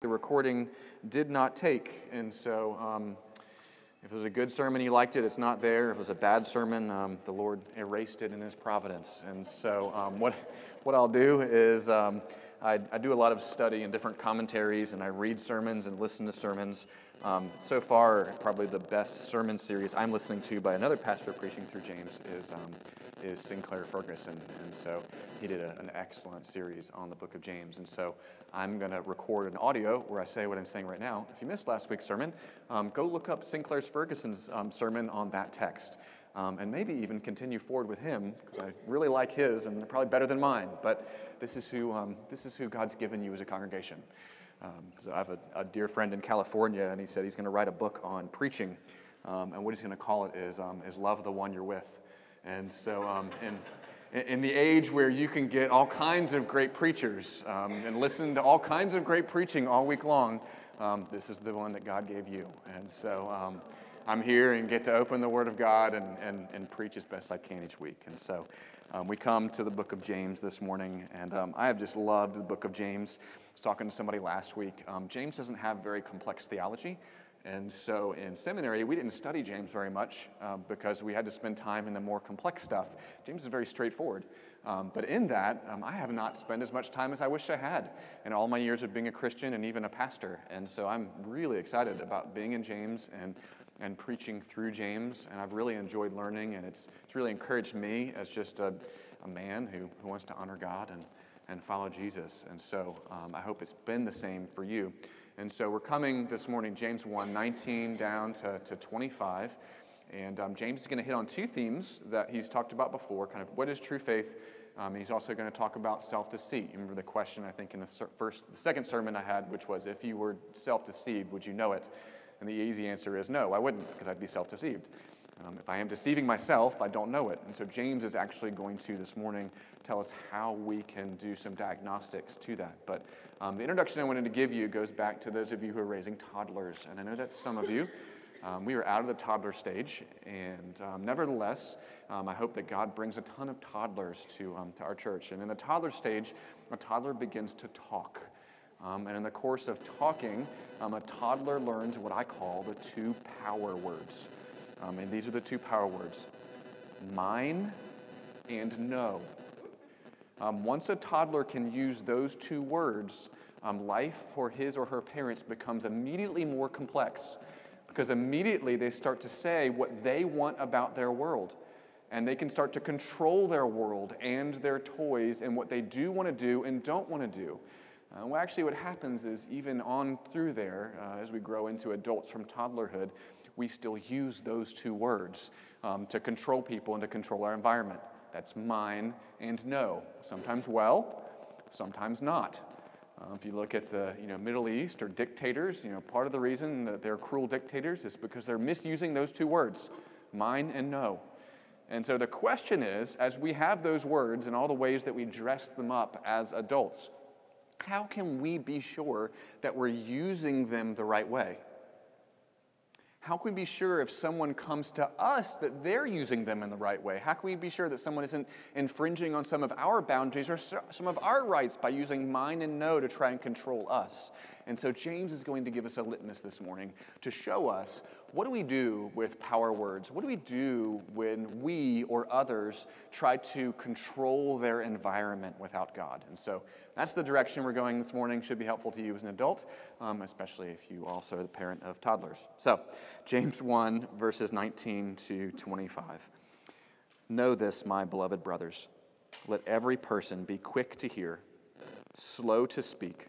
the recording did not take. And so, um, if it was a good sermon, you liked it, it's not there. If it was a bad sermon, um, the Lord erased it in His providence. And so, um, what, what I'll do is um, I, I, do a lot of study and different commentaries, and I read sermons and listen to sermons. Um, so far, probably the best sermon series I'm listening to by another pastor preaching through James is um, is Sinclair Ferguson. And so he did a, an excellent series on the book of James. And so I'm going to record an audio where I say what I'm saying right now. If you missed last week's sermon, um, go look up Sinclair Ferguson's um, sermon on that text. Um, and maybe even continue forward with him because I really like his and probably better than mine. But this is who, um, this is who God's given you as a congregation. Um, I have a, a, dear friend in California, and he said he's going to write a book on preaching. Um, and what he's going to call it is, is Love the One You're With. And so, um, in, in the age where you can get all kinds of great preachers um, and listen to all kinds of great preaching all week long, um, this is the one that God gave you. And so, um, I'm here and get to open the Word of God and, and, and preach as best I can each week. And so, um, we come to the book of James this morning, and um, I have just loved the book of James. I was talking to somebody last week. James doesn't have very complex theology. And so in seminary, we didn't study James very much um, because we had to spend time in the more complex stuff. James is very straightforward. Um, but in that, um, I have not spent as much time as I wish I had in all my years of being a Christian and even a pastor. And so I'm really excited about being in James and, and preaching through James. And I've really enjoyed learning, and it's, it's really encouraged me as just a, a man who, who wants to honor God and, and follow Jesus. And so um, I hope it's been the same for you. And so we're coming this morning, James 1 19 down to, to 25. And um, James is going to hit on two themes that he's talked about before kind of what is true faith. Um, he's also going to talk about self deceit. Remember the question, I think, in the first, the second sermon I had, which was if you were self deceived, would you know it? And the easy answer is no, I wouldn't, because I'd be self deceived. Um, if I am deceiving myself, I don't know it. And so James is actually going to this morning tell us how we can do some diagnostics to that. But um, the introduction I wanted to give you goes back to those of you who are raising toddlers. And I know that's some of you. Um, we are out of the toddler stage. And um, nevertheless, um, I hope that God brings a ton of toddlers to, um, to our church. And in the toddler stage, a toddler begins to talk. Um, and in the course of talking, um, a toddler learns what I call the two power words. Um, and these are the two power words mine and no. Um, once a toddler can use those two words, um, life for his or her parents becomes immediately more complex because immediately they start to say what they want about their world. And they can start to control their world and their toys and what they do want to do and don't want to do. Uh, well, actually, what happens is even on through there, uh, as we grow into adults from toddlerhood, we still use those two words um, to control people and to control our environment. That's mine and no. Sometimes well, sometimes not. Uh, if you look at the you know, Middle East or dictators, you know, part of the reason that they're cruel dictators is because they're misusing those two words, mine and no. And so the question is, as we have those words and all the ways that we dress them up as adults, how can we be sure that we're using them the right way? How can we be sure if someone comes to us that they're using them in the right way? How can we be sure that someone isn't infringing on some of our boundaries or some of our rights by using mine and no to try and control us? And so James is going to give us a litmus this morning to show us what do we do with power words? What do we do when we or others try to control their environment without God? And so that's the direction we're going this morning. Should be helpful to you as an adult, um, especially if you also are the parent of toddlers. So, James 1, verses 19 to 25. Know this, my beloved brothers. Let every person be quick to hear, slow to speak,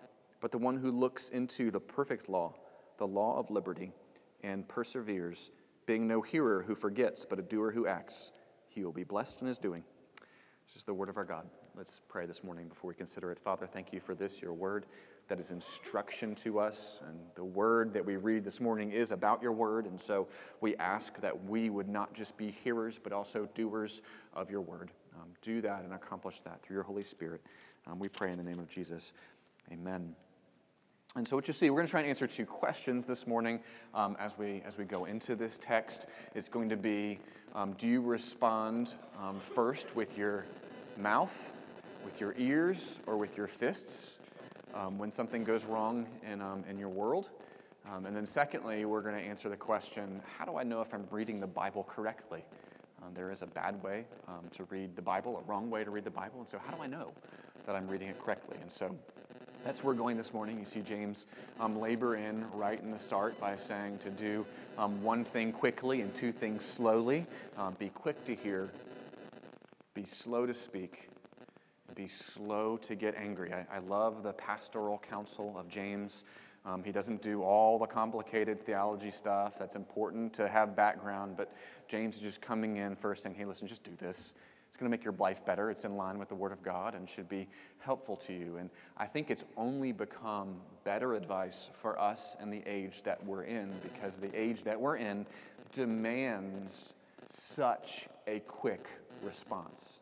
But the one who looks into the perfect law, the law of liberty and perseveres, being no hearer who forgets, but a doer who acts, he will be blessed in his doing. This is the word of our God. Let's pray this morning before we consider it. Father, thank you for this, your word. that is instruction to us. And the word that we read this morning is about your word. And so we ask that we would not just be hearers, but also doers of your word. Um, do that and accomplish that through your Holy Spirit. Um, we pray in the name of Jesus. Amen. And so, what you see, we're going to try and answer two questions this morning um, as, we, as we go into this text. It's going to be um, Do you respond um, first with your mouth, with your ears, or with your fists um, when something goes wrong in, um, in your world? Um, and then, secondly, we're going to answer the question How do I know if I'm reading the Bible correctly? there is a bad way to read the Bible, a wrong way to read the Bible. And so, how do I know that I'm reading it correctly? And so, that's where we're going this morning. You see James um, labor in right in the start by saying to do um, one thing quickly and two things slowly. Um, be quick to hear, be slow to speak, be slow to get angry. I, I love the pastoral counsel of James. Um, he doesn't do all the complicated theology stuff. That's important to have background, but James is just coming in first saying, hey, listen, just do this. It's going to make your life better. It's in line with the Word of God and should be helpful to you. And I think it's only become better advice for us and the age that we're in because the age that we're in demands such a quick response.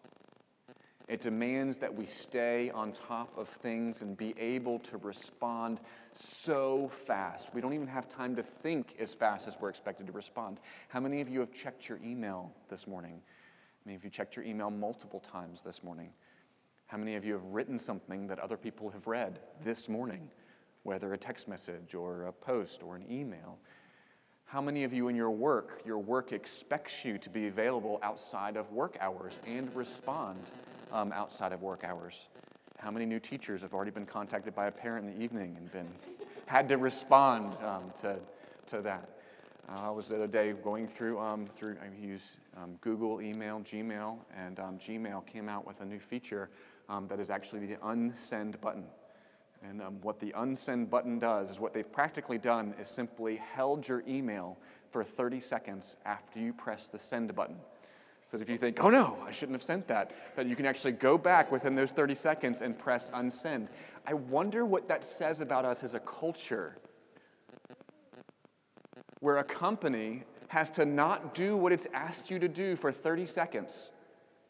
It demands that we stay on top of things and be able to respond so fast. We don't even have time to think as fast as we're expected to respond. How many of you have checked your email this morning? Many of you checked your email multiple times this morning? How many of you have written something that other people have read this morning, whether a text message or a post or an email? How many of you in your work, your work expects you to be available outside of work hours and respond um, outside of work hours? How many new teachers have already been contacted by a parent in the evening and been had to respond um, to, to that? Uh, I was the other day going through, um, through I use um, Google email, Gmail, and um, Gmail came out with a new feature um, that is actually the unsend button. And um, what the unsend button does is what they've practically done is simply held your email for 30 seconds after you press the send button. So that if you think, oh no, I shouldn't have sent that, that you can actually go back within those 30 seconds and press unsend. I wonder what that says about us as a culture where a company has to not do what it's asked you to do for 30 seconds.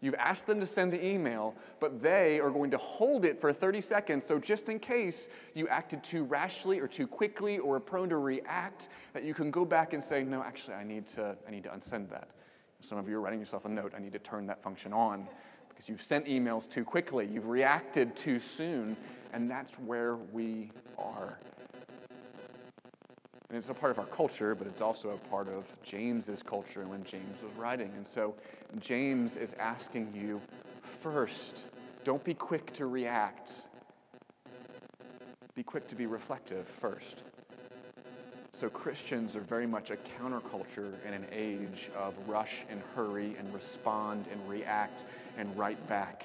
You've asked them to send the email, but they are going to hold it for 30 seconds. So, just in case you acted too rashly or too quickly or are prone to react, that you can go back and say, No, actually, I need to, I need to unsend that. Some of you are writing yourself a note, I need to turn that function on because you've sent emails too quickly, you've reacted too soon, and that's where we are. And it's a part of our culture, but it's also a part of James's culture when James was writing. And so James is asking you first, don't be quick to react. Be quick to be reflective first. So Christians are very much a counterculture in an age of rush and hurry and respond and react and write back.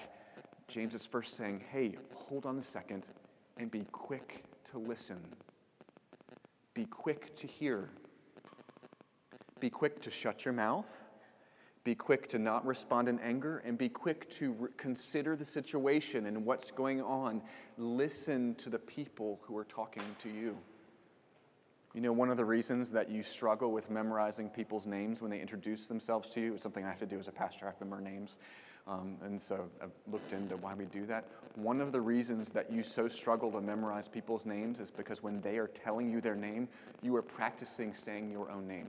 James is first saying, hey, hold on a second and be quick to listen. Be quick to hear. Be quick to shut your mouth. Be quick to not respond in anger and be quick to re- consider the situation and what's going on. Listen to the people who are talking to you. You know, one of the reasons that you struggle with memorizing people's names when they introduce themselves to you, is something I have to do as a pastor, I have to remember names. Um, and so I've looked into why we do that. One of the reasons that you so struggle to memorize people's names is because when they are telling you their name, you are practicing saying your own name.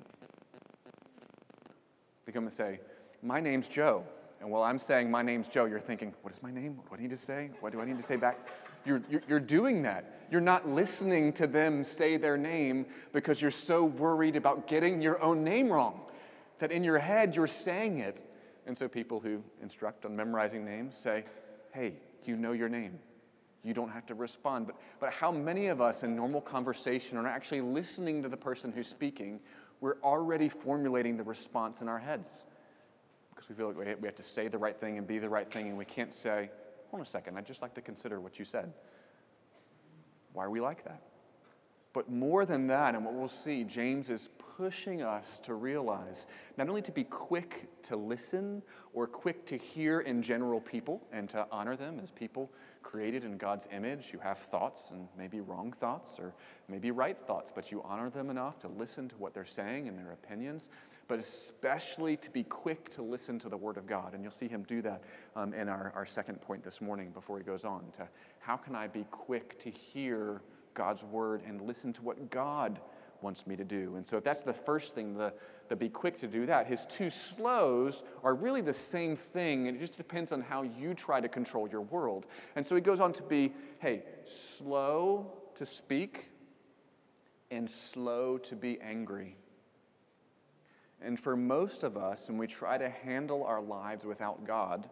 They come and say, My name's Joe. And while I'm saying my name's Joe, you're thinking, What is my name? What do I need to say? What do I need to say back? You're, you're, you're doing that. You're not listening to them say their name because you're so worried about getting your own name wrong that in your head you're saying it and so people who instruct on memorizing names say, hey, you know your name. You don't have to respond. But, but how many of us in normal conversation are actually listening to the person who's speaking? We're already formulating the response in our heads because we feel like we have to say the right thing and be the right thing, and we can't say, hold on a second, I'd just like to consider what you said. Why are we like that? But more than that, and what we'll see, James is pushing us to realize not only to be quick to listen or quick to hear in general people and to honor them as people created in God's image You have thoughts and maybe wrong thoughts or maybe right thoughts, but you honor them enough to listen to what they're saying and their opinions, but especially to be quick to listen to the Word of God. And you'll see him do that um, in our, our second point this morning before he goes on to how can I be quick to hear God's Word and listen to what God wants me to do. And so if that's the first thing, the, the be quick to do that. His two slows are really the same thing. and It just depends on how you try to control your world. And so he goes on to be, hey, slow to speak and slow to be angry. And for most of us, when we try to handle our lives without God,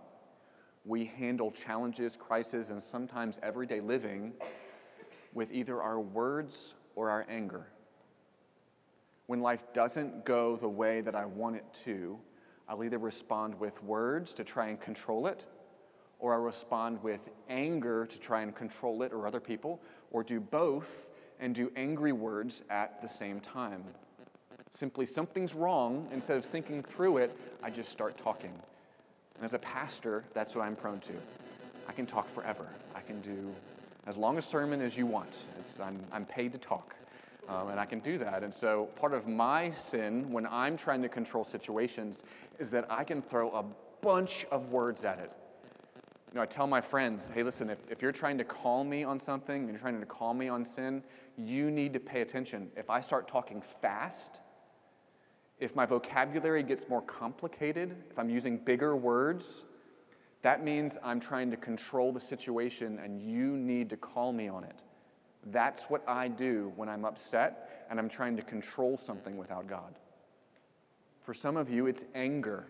we handle challenges, crises, and sometimes everyday living with either our words or our anger. When life doesn't go the way that I want it to, I'll either respond with words to try and control it, or I'll respond with anger to try and control it or other people, or do both and do angry words at the same time. Simply, something's wrong. Instead of thinking through it, I just start talking. And as a pastor, that's what I'm prone to. I can talk forever. I can do as long a sermon as you want. I'm, I'm paid to talk. Um, and I can do that. And so, part of my sin when I'm trying to control situations is that I can throw a bunch of words at it. You know, I tell my friends, hey, listen, if, if you're trying to call me on something and you're trying to call me on sin, you need to pay attention. If I start talking fast, if my vocabulary gets more complicated, if I'm using bigger words, that means I'm trying to control the situation and you need to call me on it. That's what I do when I'm upset and I'm trying to control something without God. For some of you, it's anger.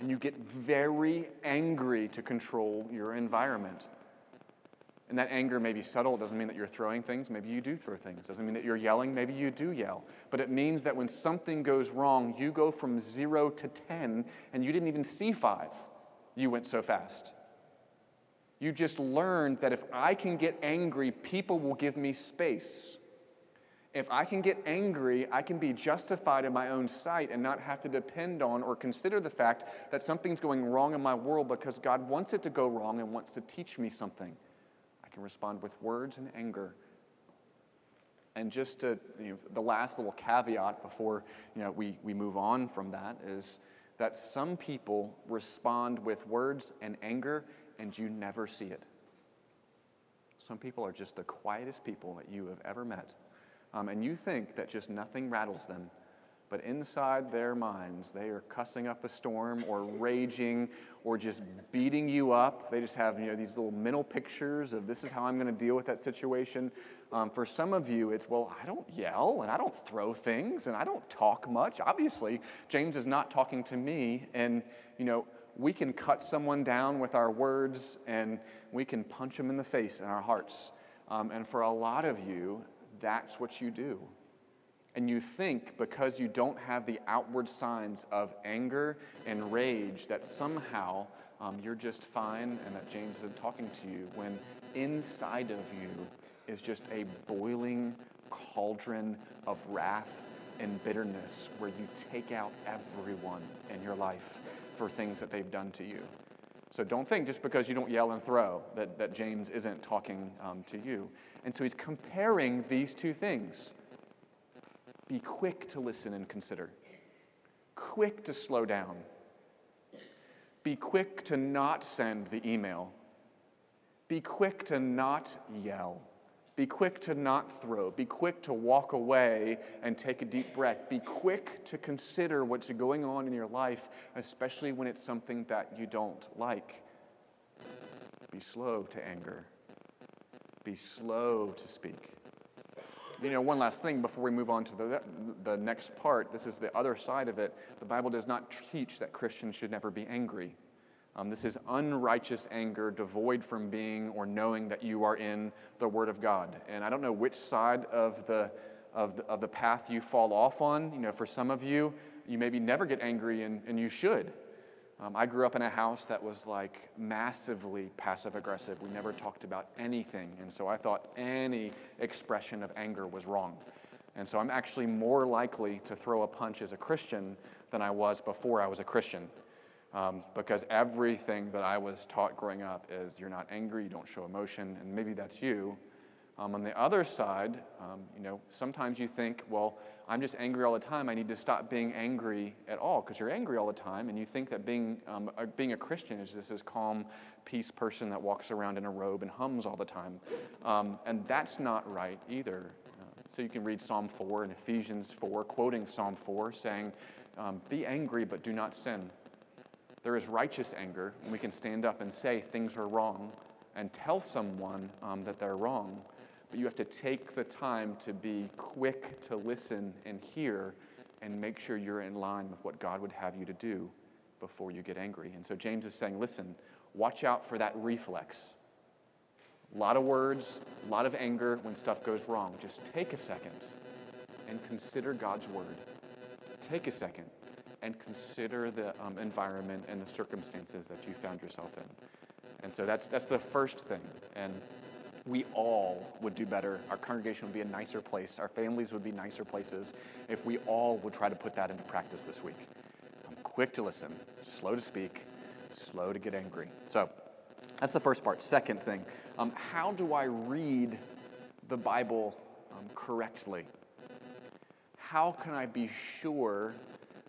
And you get very angry to control your environment. And that anger may be subtle. It doesn't mean that you're throwing things. Maybe you do throw things. It doesn't mean that you're yelling. Maybe you do yell. But it means that when something goes wrong, you go from zero to 10 and you didn't even see five. You went so fast. You just learned that if I can get angry, people will give me space. If I can get angry, I can be justified in my own sight and not have to depend on or consider the fact that something's going wrong in my world because God wants it to go wrong and wants to teach me something. I can respond with words and anger. And just to, you know, the last little caveat before you know, we, we move on from that is that some people respond with words and anger and you never see it. Some people are just the quietest people that you have ever met. Um, and you think that just nothing rattles them. But inside their minds, they are cussing up a storm or raging or just beating you up. They just have you know, these little mental pictures of this is how I'm going to deal with that situation. Um, for some of you, it's, well, I don't yell and I don't throw things and I don't talk much. Obviously, James is not talking to me. And, you know, we can cut someone down with our words and we can punch them in the face in our hearts. Um, and for a lot of you, that's what you do. And you think because you don't have the outward signs of anger and rage that somehow um, you're just fine and that James isn't talking to you when inside of you is just a boiling cauldron of wrath and bitterness where you take out everyone in your life for things that they've done to you. So don't think just because you don't yell and throw that, that James isn't talking um, to you. And so he's comparing these two things be quick to listen and consider, quick to slow down, be quick to not send the email, be quick to not yell. Be quick to not throw. Be quick to walk away and take a deep breath. Be quick to consider what's going on in your life, especially when it's something that you don't like. Be slow to anger. Be slow to speak. You know, one last thing before we move on to the, the next part. This is the other side of it. The Bible does not teach that Christians should never be angry. Um, this is unrighteous anger, devoid from being or knowing that you are in the Word of God. And I don't know which side of the, of the, of the path you fall off on. You know, for some of you, you maybe never get angry and, and you should. Um, I grew up in a house that was like massively passive aggressive. We never talked about anything. And so I thought any expression of anger was wrong. And so I'm actually more likely to throw a punch as a Christian than I was before I was a Christian. Um, because everything that I was taught growing up is you're not angry, you don't show emotion, and maybe that's you. Um, on the other side, um, you know, sometimes you think, well, I'm just angry all the time. I need to stop being angry at all because you're angry all the time, and you think that being um, a, being a Christian is just this calm, peace person that walks around in a robe and hums all the time, um, and that's not right either. Uh, so you can read Psalm 4 and Ephesians 4, quoting Psalm 4, saying, um, "Be angry, but do not sin." There is righteous anger, and we can stand up and say things are wrong and tell someone um, that they're wrong but you have to take the time to be quick to listen and hear and make sure you're in line with what God would have you to do before you get angry. And so James is saying, listen, watch out for that reflex. A lot of words, a lot of anger when stuff goes wrong. Just take a second and consider God's word. Take a second and consider the um, environment and the circumstances that you found yourself in. And so that's, that's the first thing. And we all would do better. Our congregation would be a nicer place. Our families would be nicer places if we all would try to put that into practice this week. I'm quick to listen, slow to speak, slow to get angry. So that's the first part. Second thing, um, how do I read the Bible um, correctly? How can I be sure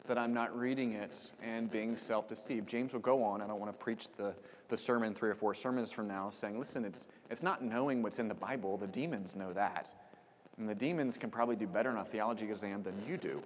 that I'm not reading it and being self deceived? James will go on. I don't want to preach the the sermon three or four sermons from now saying, listen, it's, it's not knowing what's in the Bible. The demons know that. And the demons can probably do better on a theology exam than you do.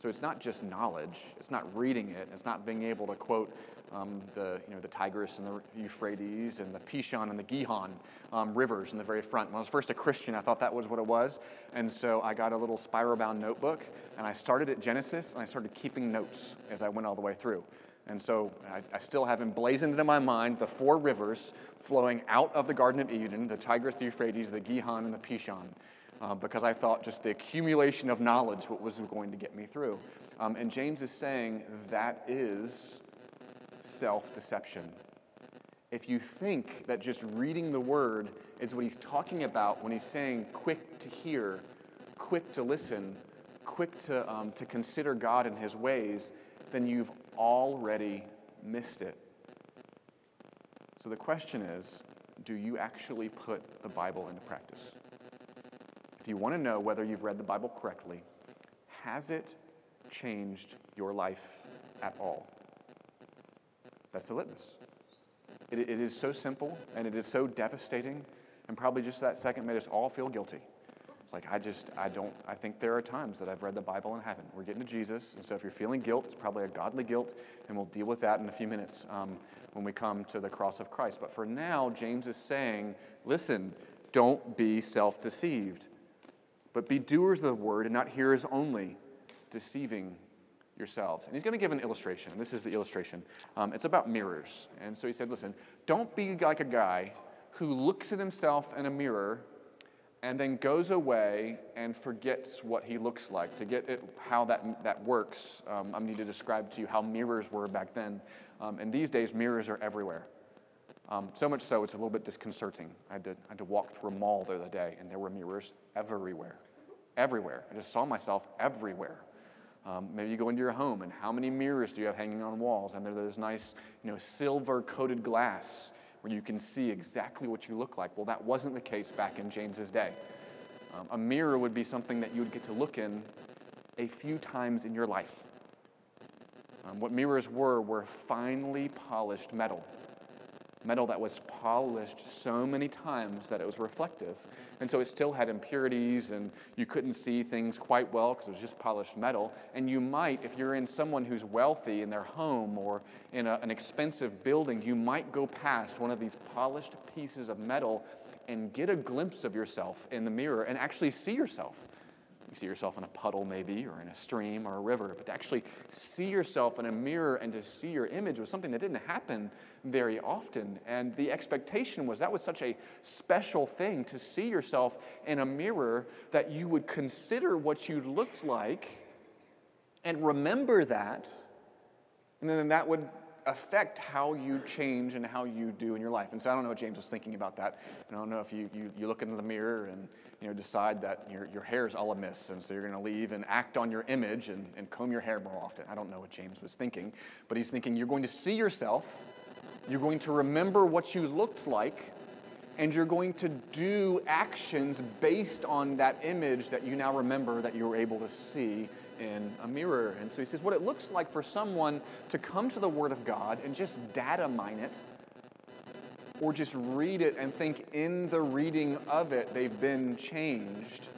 So it's not just knowledge. It's not reading it. It's not being able to quote um, the, you know, the Tigris and the Euphrates and the Pishon and the Gihon um, rivers in the very front. When I was first a Christian, I thought that was what it was. And so I got a little spiral bound notebook and I started at Genesis and I started keeping notes as I went all the way through. And so I, I, still have emblazoned in my mind the four rivers flowing out of the Garden of Eden the Tigris, the Euphrates, the Gihon, and the Pishon. Uh, because I thought just the accumulation of knowledge what was going to get me through. Um, and James is saying that is self deception. If you think that just reading the word is what he's talking about when he's saying quick to hear, quick to listen, quick to, um, to consider God and his ways, then you've already missed it. So the question is do you actually put the Bible into practice? If you want to know whether you've read the Bible correctly, has it changed your life at all? That's the litmus. It, it is so simple and it is so devastating, and probably just that second made us all feel guilty. It's like, I just, I don't, I think there are times that I've read the Bible and haven't. We're getting to Jesus, and so if you're feeling guilt, it's probably a godly guilt, and we'll deal with that in a few minutes um, when we come to the cross of Christ. But for now, James is saying, listen, don't be self deceived, but be doers of the word and not hearers only, deceiving yourselves. And he's going to give an illustration. This is the illustration. Um, it's about mirrors. And so he said, listen, don't be like a guy who looks at himself in a mirror and then goes away and forgets what he looks like. To get it, how that, that works, um, I need to describe to you how mirrors were back then. Um, and these days, mirrors are everywhere. Um, so much so, it's a little bit disconcerting. I had, to, I had to walk through a mall the other day, and there were mirrors everywhere. Everywhere. I just saw myself everywhere. Um, maybe you go into your home, and how many mirrors do you have hanging on walls? And there's this nice, you know, silver coated glass where you can see exactly what you look like. Well, that wasn't the case back in James's day. Um, a mirror would be something that you would get to look in a few times in your life. Um, what mirrors were were finely polished metal metal that was polished so many times that it was reflective. And so it still had impurities, and you couldn't see things quite well because it was just polished metal. And you might, if you're in someone who's wealthy in their home or in a, an expensive building, you might go past one of these polished pieces of metal and get a glimpse of yourself in the mirror and actually see yourself. You see yourself in a puddle, maybe, or in a stream or a river, but to actually see yourself in a mirror and to see your image was something that didn't happen very often. And the expectation was that was such a special thing to see yourself in a mirror that you would consider what you looked like and remember that. And then that would affect how you change and how you do in your life. And so I don't know what James was thinking about that. I don't know if you, you, you look into the mirror and you know, decide that your, your hair is all amiss, and so you're going to leave and act on your image and, and comb your hair more often. I don't know what James was thinking, but he's thinking you're going to see yourself, you're going to remember what you looked like, and you're going to do actions based on that image that you now remember that you were able to see in a mirror. And so he says, what it looks like for someone to come to the Word of God and just data mine it, or just read it and think in the reading of it they've been changed.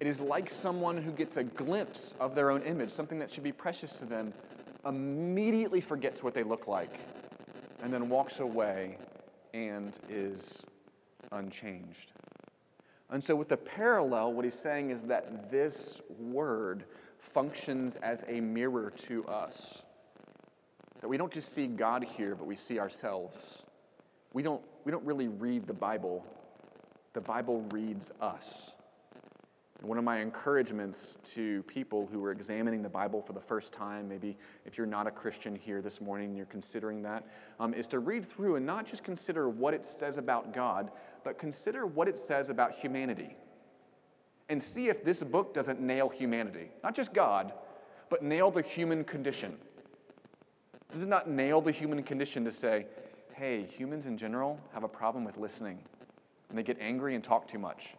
It is like someone who gets a glimpse of their own image, something that should be precious to them, immediately forgets what they look like, and then walks away and is unchanged. And so, with the parallel, what he's saying is that this word functions as a mirror to us. That we don't just see God here, but we see ourselves. We don't, we don't really read the Bible, the Bible reads us. And one of my encouragements to people who are examining the Bible for the first time, maybe if you're not a Christian here this morning and you're considering that, um, is to read through and not just consider what it says about God, but consider what it says about humanity and see if this book doesn't nail humanity. Not just God, but nail the human condition. Does it not nail the human condition to say, hey, humans in general have a problem with listening, and they get angry and talk too much?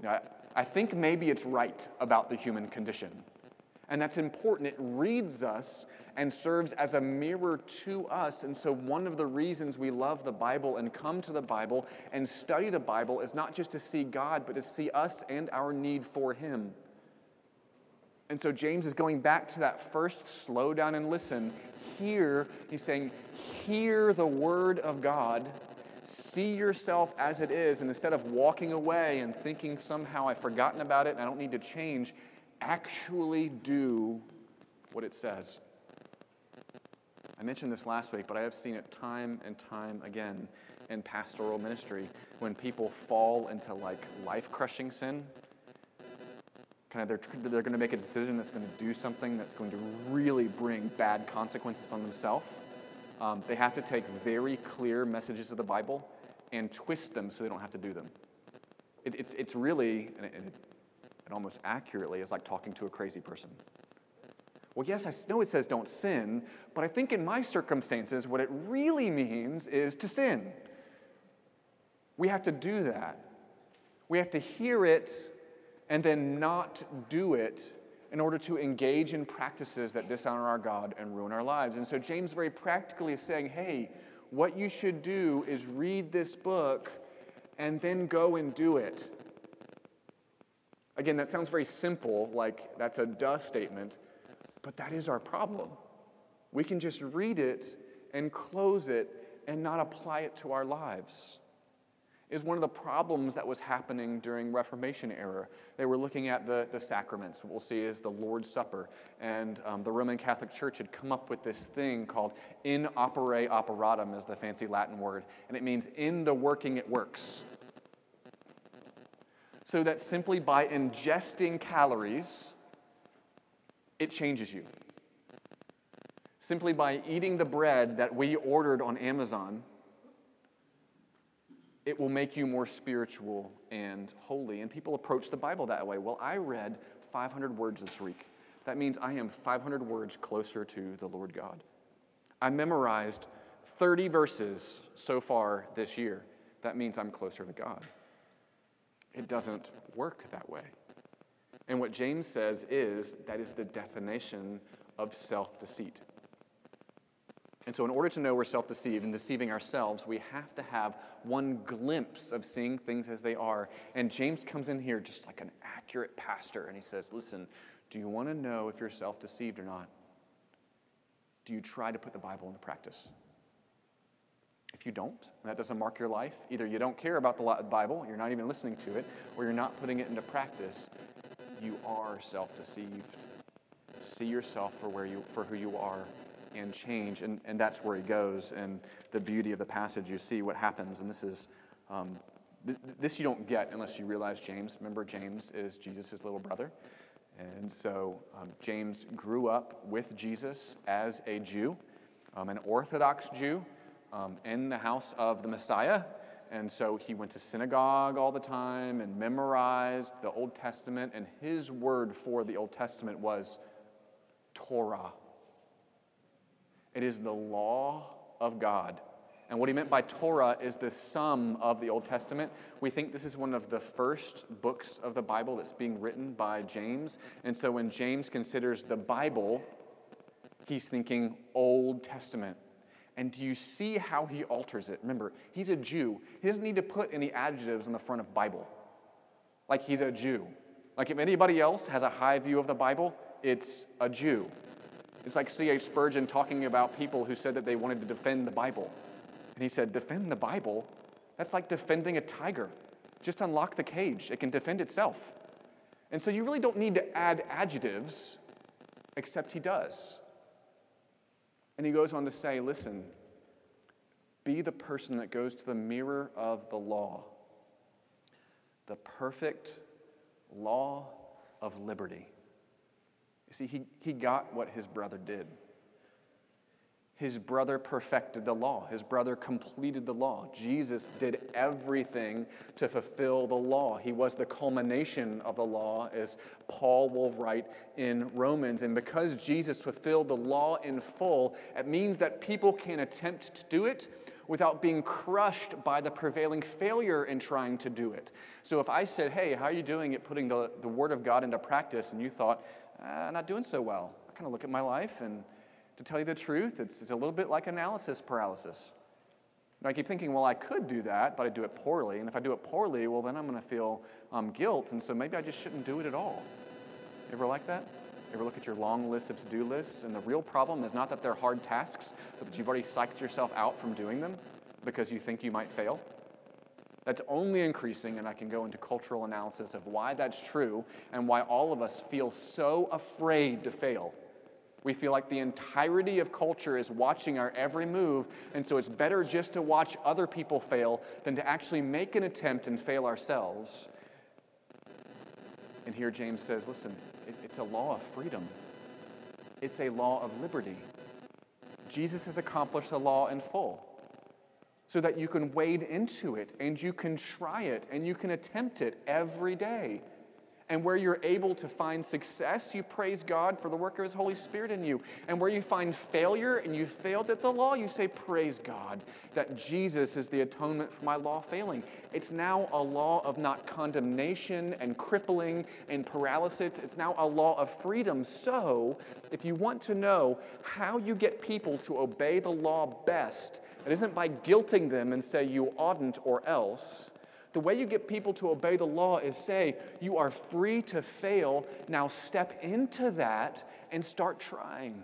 You know, I, I think maybe it's right about the human condition. And that's important. It reads us and serves as a mirror to us. And so, one of the reasons we love the Bible and come to the Bible and study the Bible is not just to see God, but to see us and our need for Him. And so, James is going back to that first slow down and listen. Here, he's saying, Hear the word of God. See yourself as it is. And instead of walking away and thinking somehow I've forgotten about it and I don't need to change, actually do what it says. I mentioned this last week, but I have seen it time and time again in pastoral ministry when people fall into like life crushing sin. Kind of they're, they're going to make a decision that's going to do something that's going to really bring bad consequences on themselves. Um, they have to take very clear messages of the Bible and twist them so they don't have to do them. It, it, it's really, it, it almost accurately is like talking to a crazy person. Well, yes, I know it says don't sin, but I think in my circumstances, what it really means is to sin. We have to do that. We have to hear it and then not do it in order to engage in practices that dishonor our God and ruin our lives. And so James very practically is saying, hey, what you should do is read this book and then go and do it. Again, that sounds very simple, like that's a duh statement, but that is our problem. We can just read it and close it and not apply it to our lives. Is one of the problems that was happening during Reformation era. They were looking at the, the sacraments. What we'll see is the Lord's Supper. And um, the Roman Catholic Church had come up with this thing called in opere operatum, is the fancy Latin word. And it means in the working it works so that simply by ingesting calories, it changes you. Simply by eating the bread that we ordered on Amazon, it will make you more spiritual and holy. And people approach the Bible that way. Well, I read 500 words this week. That means I am 500 words closer to the Lord God. I memorized 30 verses so far this year. That means I'm closer to God. It doesn't work that way. And what James says is that is the definition of self deceit. And so, in order to know we're self deceived and deceiving ourselves, we have to have one glimpse of seeing things as they are. And James comes in here just like an accurate pastor and he says, Listen, do you want to know if you're self deceived or not? Do you try to put the Bible into practice? If you don't, and that doesn't mark your life, either you don't care about the Bible, you're not even listening to it, or you're not putting it into practice, you are self-deceived. See yourself for where you for who you are and change. And, and that's where he goes. And the beauty of the passage, you see what happens. And this is um, th- this you don't get unless you realize James. Remember, James is Jesus' little brother. And so um, James grew up with Jesus as a Jew. um, an Orthodox Jew um, in the house of the Messiah. And so he went to synagogue all the time and memorized the Old Testament. And his word for the Old Testament was Torah. It is the law of God. And what he meant by Torah is the sum of the Old Testament. We think this is one of the first books of the Bible that's being written by James. And so when James considers the Bible, he's thinking Old Testament. And do you see how he alters it? Remember, he's a Jew. He doesn't need to put any adjectives on the front of Bible. Like he's a Jew. Like if anybody else has a high view of the Bible, it's a Jew. It's like C.H. Spurgeon talking about people who said that they wanted to defend the Bible. And he said, Defend the Bible? That's like defending a tiger. Just unlock the cage, it can defend itself. And so you really don't need to add adjectives, except he does. And he goes on to say, Listen, be the person that goes to the mirror of the law, the perfect law of liberty. You see, he, he got what his brother did. His brother perfected the law. His brother completed the law. Jesus did everything to fulfill the law. He was the culmination of the law, as Paul will write in Romans. And because Jesus fulfilled the law in full, it means that people can attempt to do it without being crushed by the prevailing failure in trying to do it. So if I said, Hey, how are you doing at putting the, the Word of God into practice? And you thought, uh, Not doing so well. I kind of look at my life and to tell you the truth, it's, it's a little bit like analysis paralysis. And I keep thinking, well, I could do that, but I do it poorly. And if I do it poorly, well, then I'm going to feel um, guilt. And so maybe I just shouldn't do it at all. Ever like that? Ever look at your long list of to do lists? And the real problem is not that they're hard tasks, but that you've already psyched yourself out from doing them because you think you might fail. That's only increasing, and I can go into cultural analysis of why that's true and why all of us feel so afraid to fail. We feel like the entirety of culture is watching our every move, and so it's better just to watch other people fail than to actually make an attempt and fail ourselves. And here James says, listen, it, it's a law of freedom, it's a law of liberty. Jesus has accomplished the law in full so that you can wade into it and you can try it and you can attempt it every day. And where you're able to find success, you praise God for the work of His Holy Spirit in you. And where you find failure and you failed at the law, you say, Praise God that Jesus is the atonement for my law failing. It's now a law of not condemnation and crippling and paralysis. It's now a law of freedom. So, if you want to know how you get people to obey the law best, it isn't by guilting them and say you oughtn't or else. The way you get people to obey the law is say, You are free to fail. Now step into that and start trying.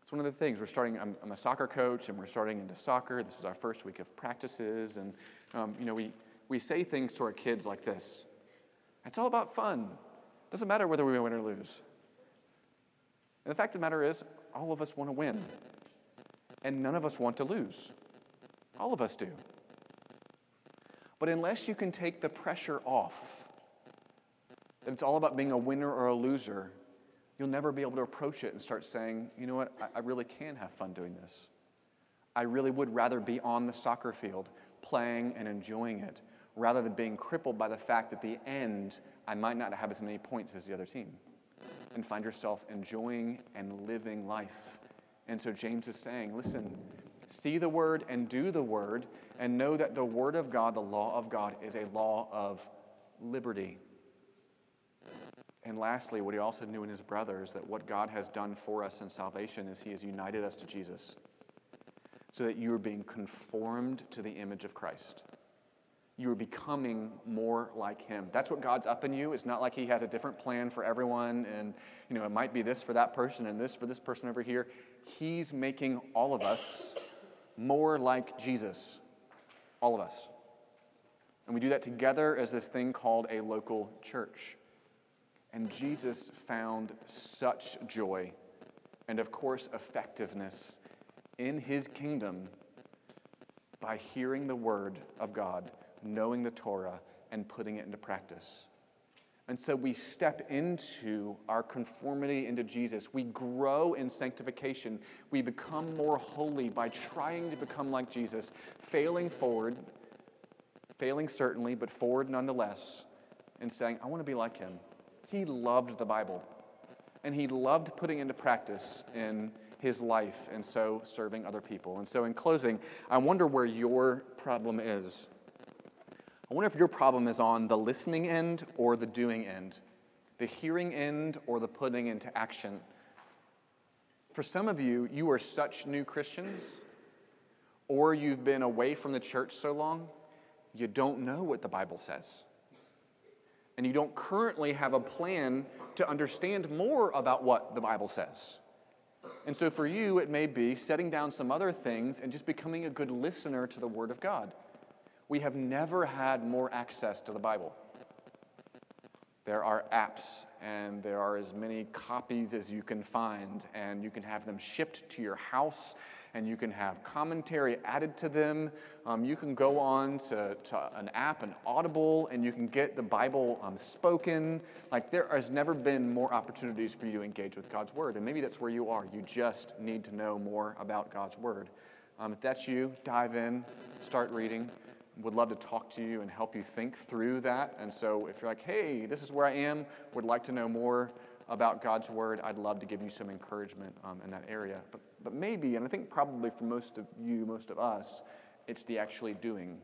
It's one of the things. We're starting, I'm, I'm a soccer coach and we're starting into soccer. This is our first week of practices. And, um, you know, we, we say things to our kids like this It's all about fun. Doesn't matter whether we win or lose. And the fact of the matter is, all of us want to win. And none of us want to lose. All of us do. But unless you can take the pressure off, that it's all about being a winner or a loser, you'll never be able to approach it and start saying, you know what, I, I really can have fun doing this. I really would rather be on the soccer field playing and enjoying it rather than being crippled by the fact that the end I might not have as many points as the other team. And find yourself enjoying and living life. And so James is saying, listen, see the word and do the word, and know that the word of God, the law of God, is a law of liberty. And lastly, what he also knew in his brothers that what God has done for us in salvation is he has united us to Jesus so that you are being conformed to the image of Christ. You are becoming more like him. That's what God's up in you. It's not like he has a different plan for everyone and you know it might be this for that person and this for this person over here. He's making all of us more like Jesus. All of us. And we do that together as this thing called a local church. And Jesus found such joy and, of course, effectiveness in his kingdom by hearing the word of God, knowing the Torah, and putting it into practice. And so we step into our conformity into Jesus. We grow in sanctification. We become more holy by trying to become like Jesus, failing forward, failing certainly, but forward nonetheless, and saying, I want to be like him. He loved the Bible, and he loved putting into practice in his life, and so serving other people. And so, in closing, I wonder where your problem is. I wonder if your problem is on the listening end or the doing end, the hearing end or the putting into action. For some of you, you are such new Christians, or you've been away from the church so long, you don't know what the Bible says. And you don't currently have a plan to understand more about what the Bible says. And so for you, it may be setting down some other things and just becoming a good listener to the Word of God we have never had more access to the Bible. There are apps, and there are as many copies as you can find, and you can have them shipped to your house, and you can have commentary added to them. Um, you can go on to, to, an app, an Audible, and you can get the Bible um, spoken. Like, there has never been more opportunities for you to engage with God's Word, and maybe that's where you are. You just need to know more about God's Word. Um, if that's you, dive in, start reading would love to talk to you and help you think through that. And so if you're like, hey, this is where I am, would like to know more about God's Word, I'd love to give you some encouragement um, in that area. But, but maybe, and I think probably for most of you, most of us, it's the actually doing.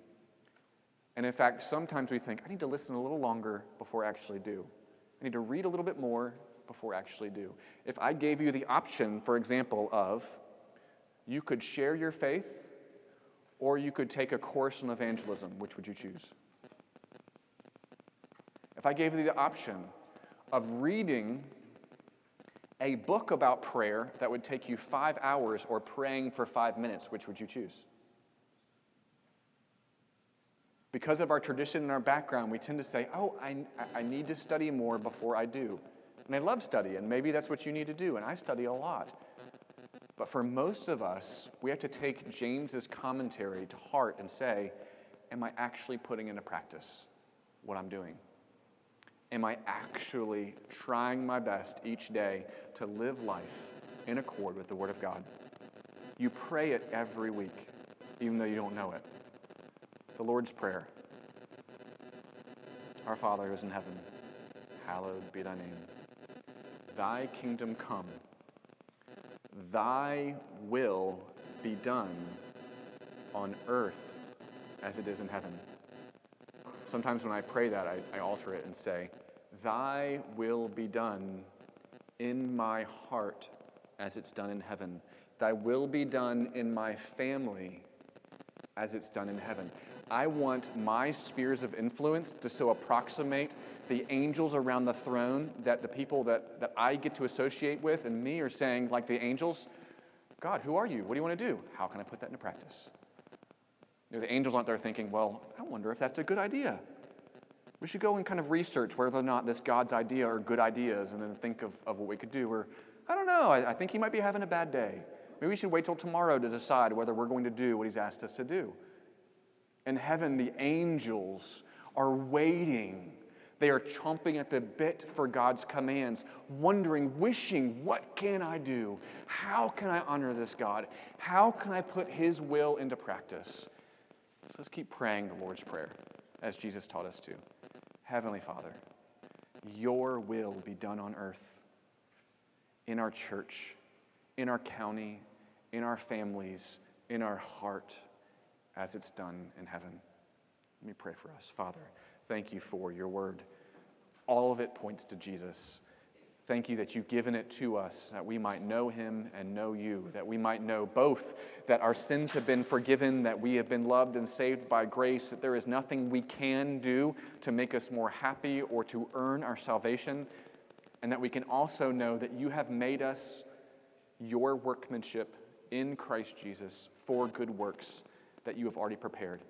And in fact, sometimes we think, I need to listen a little longer before I actually do. I need to read a little bit more before I actually do. If I gave you the option, for example, of you could share your faith or you could take a course in evangelism. Which would you choose? If I gave you the option of reading a book about prayer that would take you five hours or praying for five minutes, which would you choose? Because of our tradition and our background, we tend to say, oh, I, I need to study more before I do. And I love study, and maybe that's what you need to do, and I study a lot. But for most of us, we have to take James's commentary to heart and say, Am I actually putting into practice what I'm doing? Am I actually trying my best each day to live life in accord with the Word of God? You pray it every week, even though you don't know it. The Lord's Prayer Our Father who is in heaven, hallowed be thy name. Thy kingdom come. Thy will be done on earth as it is in heaven. Sometimes when I pray that, I, I alter it and say, Thy will be done in my heart as it's done in heaven. Thy will be done in my family as it's done in heaven. I want my spheres of influence to so approximate the angels around the throne that the people that, that I get to associate with and me are saying, like the angels, God, who are you? What do you want to do? How can I put that into practice? You know, the angels aren't there thinking, well, I wonder if that's a good idea. We should go and kind of research whether or not this God's idea are good ideas and then think of, of what we could do. Or, I don't know, I, I think he might be having a bad day. Maybe we should wait till tomorrow to decide whether we're going to do what he's asked us to do. In heaven, the angels are waiting. They are chomping at the bit for God's commands, wondering, wishing, what can I do? How can I honor this God? How can I put His will into practice? So let's keep praying the Lord's Prayer as Jesus taught us to. Heavenly Father, your will be done on earth, in our church, in our county, in our families, in our heart as it's done in heaven. Let me pray for us. Father, thank you for your word. All of it points to Jesus. Thank you that you've given it to us that we might know him and know you, that we might know both that our sins have been forgiven, that we have been loved and saved by grace, that there is nothing we can do to make us more happy or to earn our salvation, and that we can also know that you have made us your workmanship in Christ Jesus for good works that you have already prepared.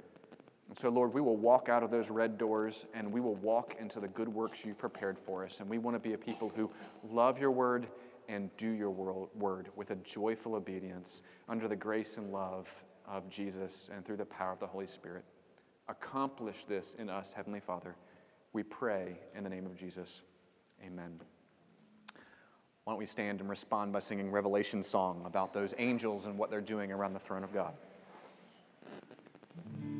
And so, Lord, we will walk out of those red doors and we will walk into the good works you prepared for us. And we want to be a people who love your word and do your word with a joyful obedience under the grace and love of Jesus and through the power of the Holy Spirit. Accomplish this in us, Heavenly Father. We pray in the name of Jesus. Amen. Why don't we stand and respond by singing Revelation song about those angels and what they're doing around the throne of God? Amen.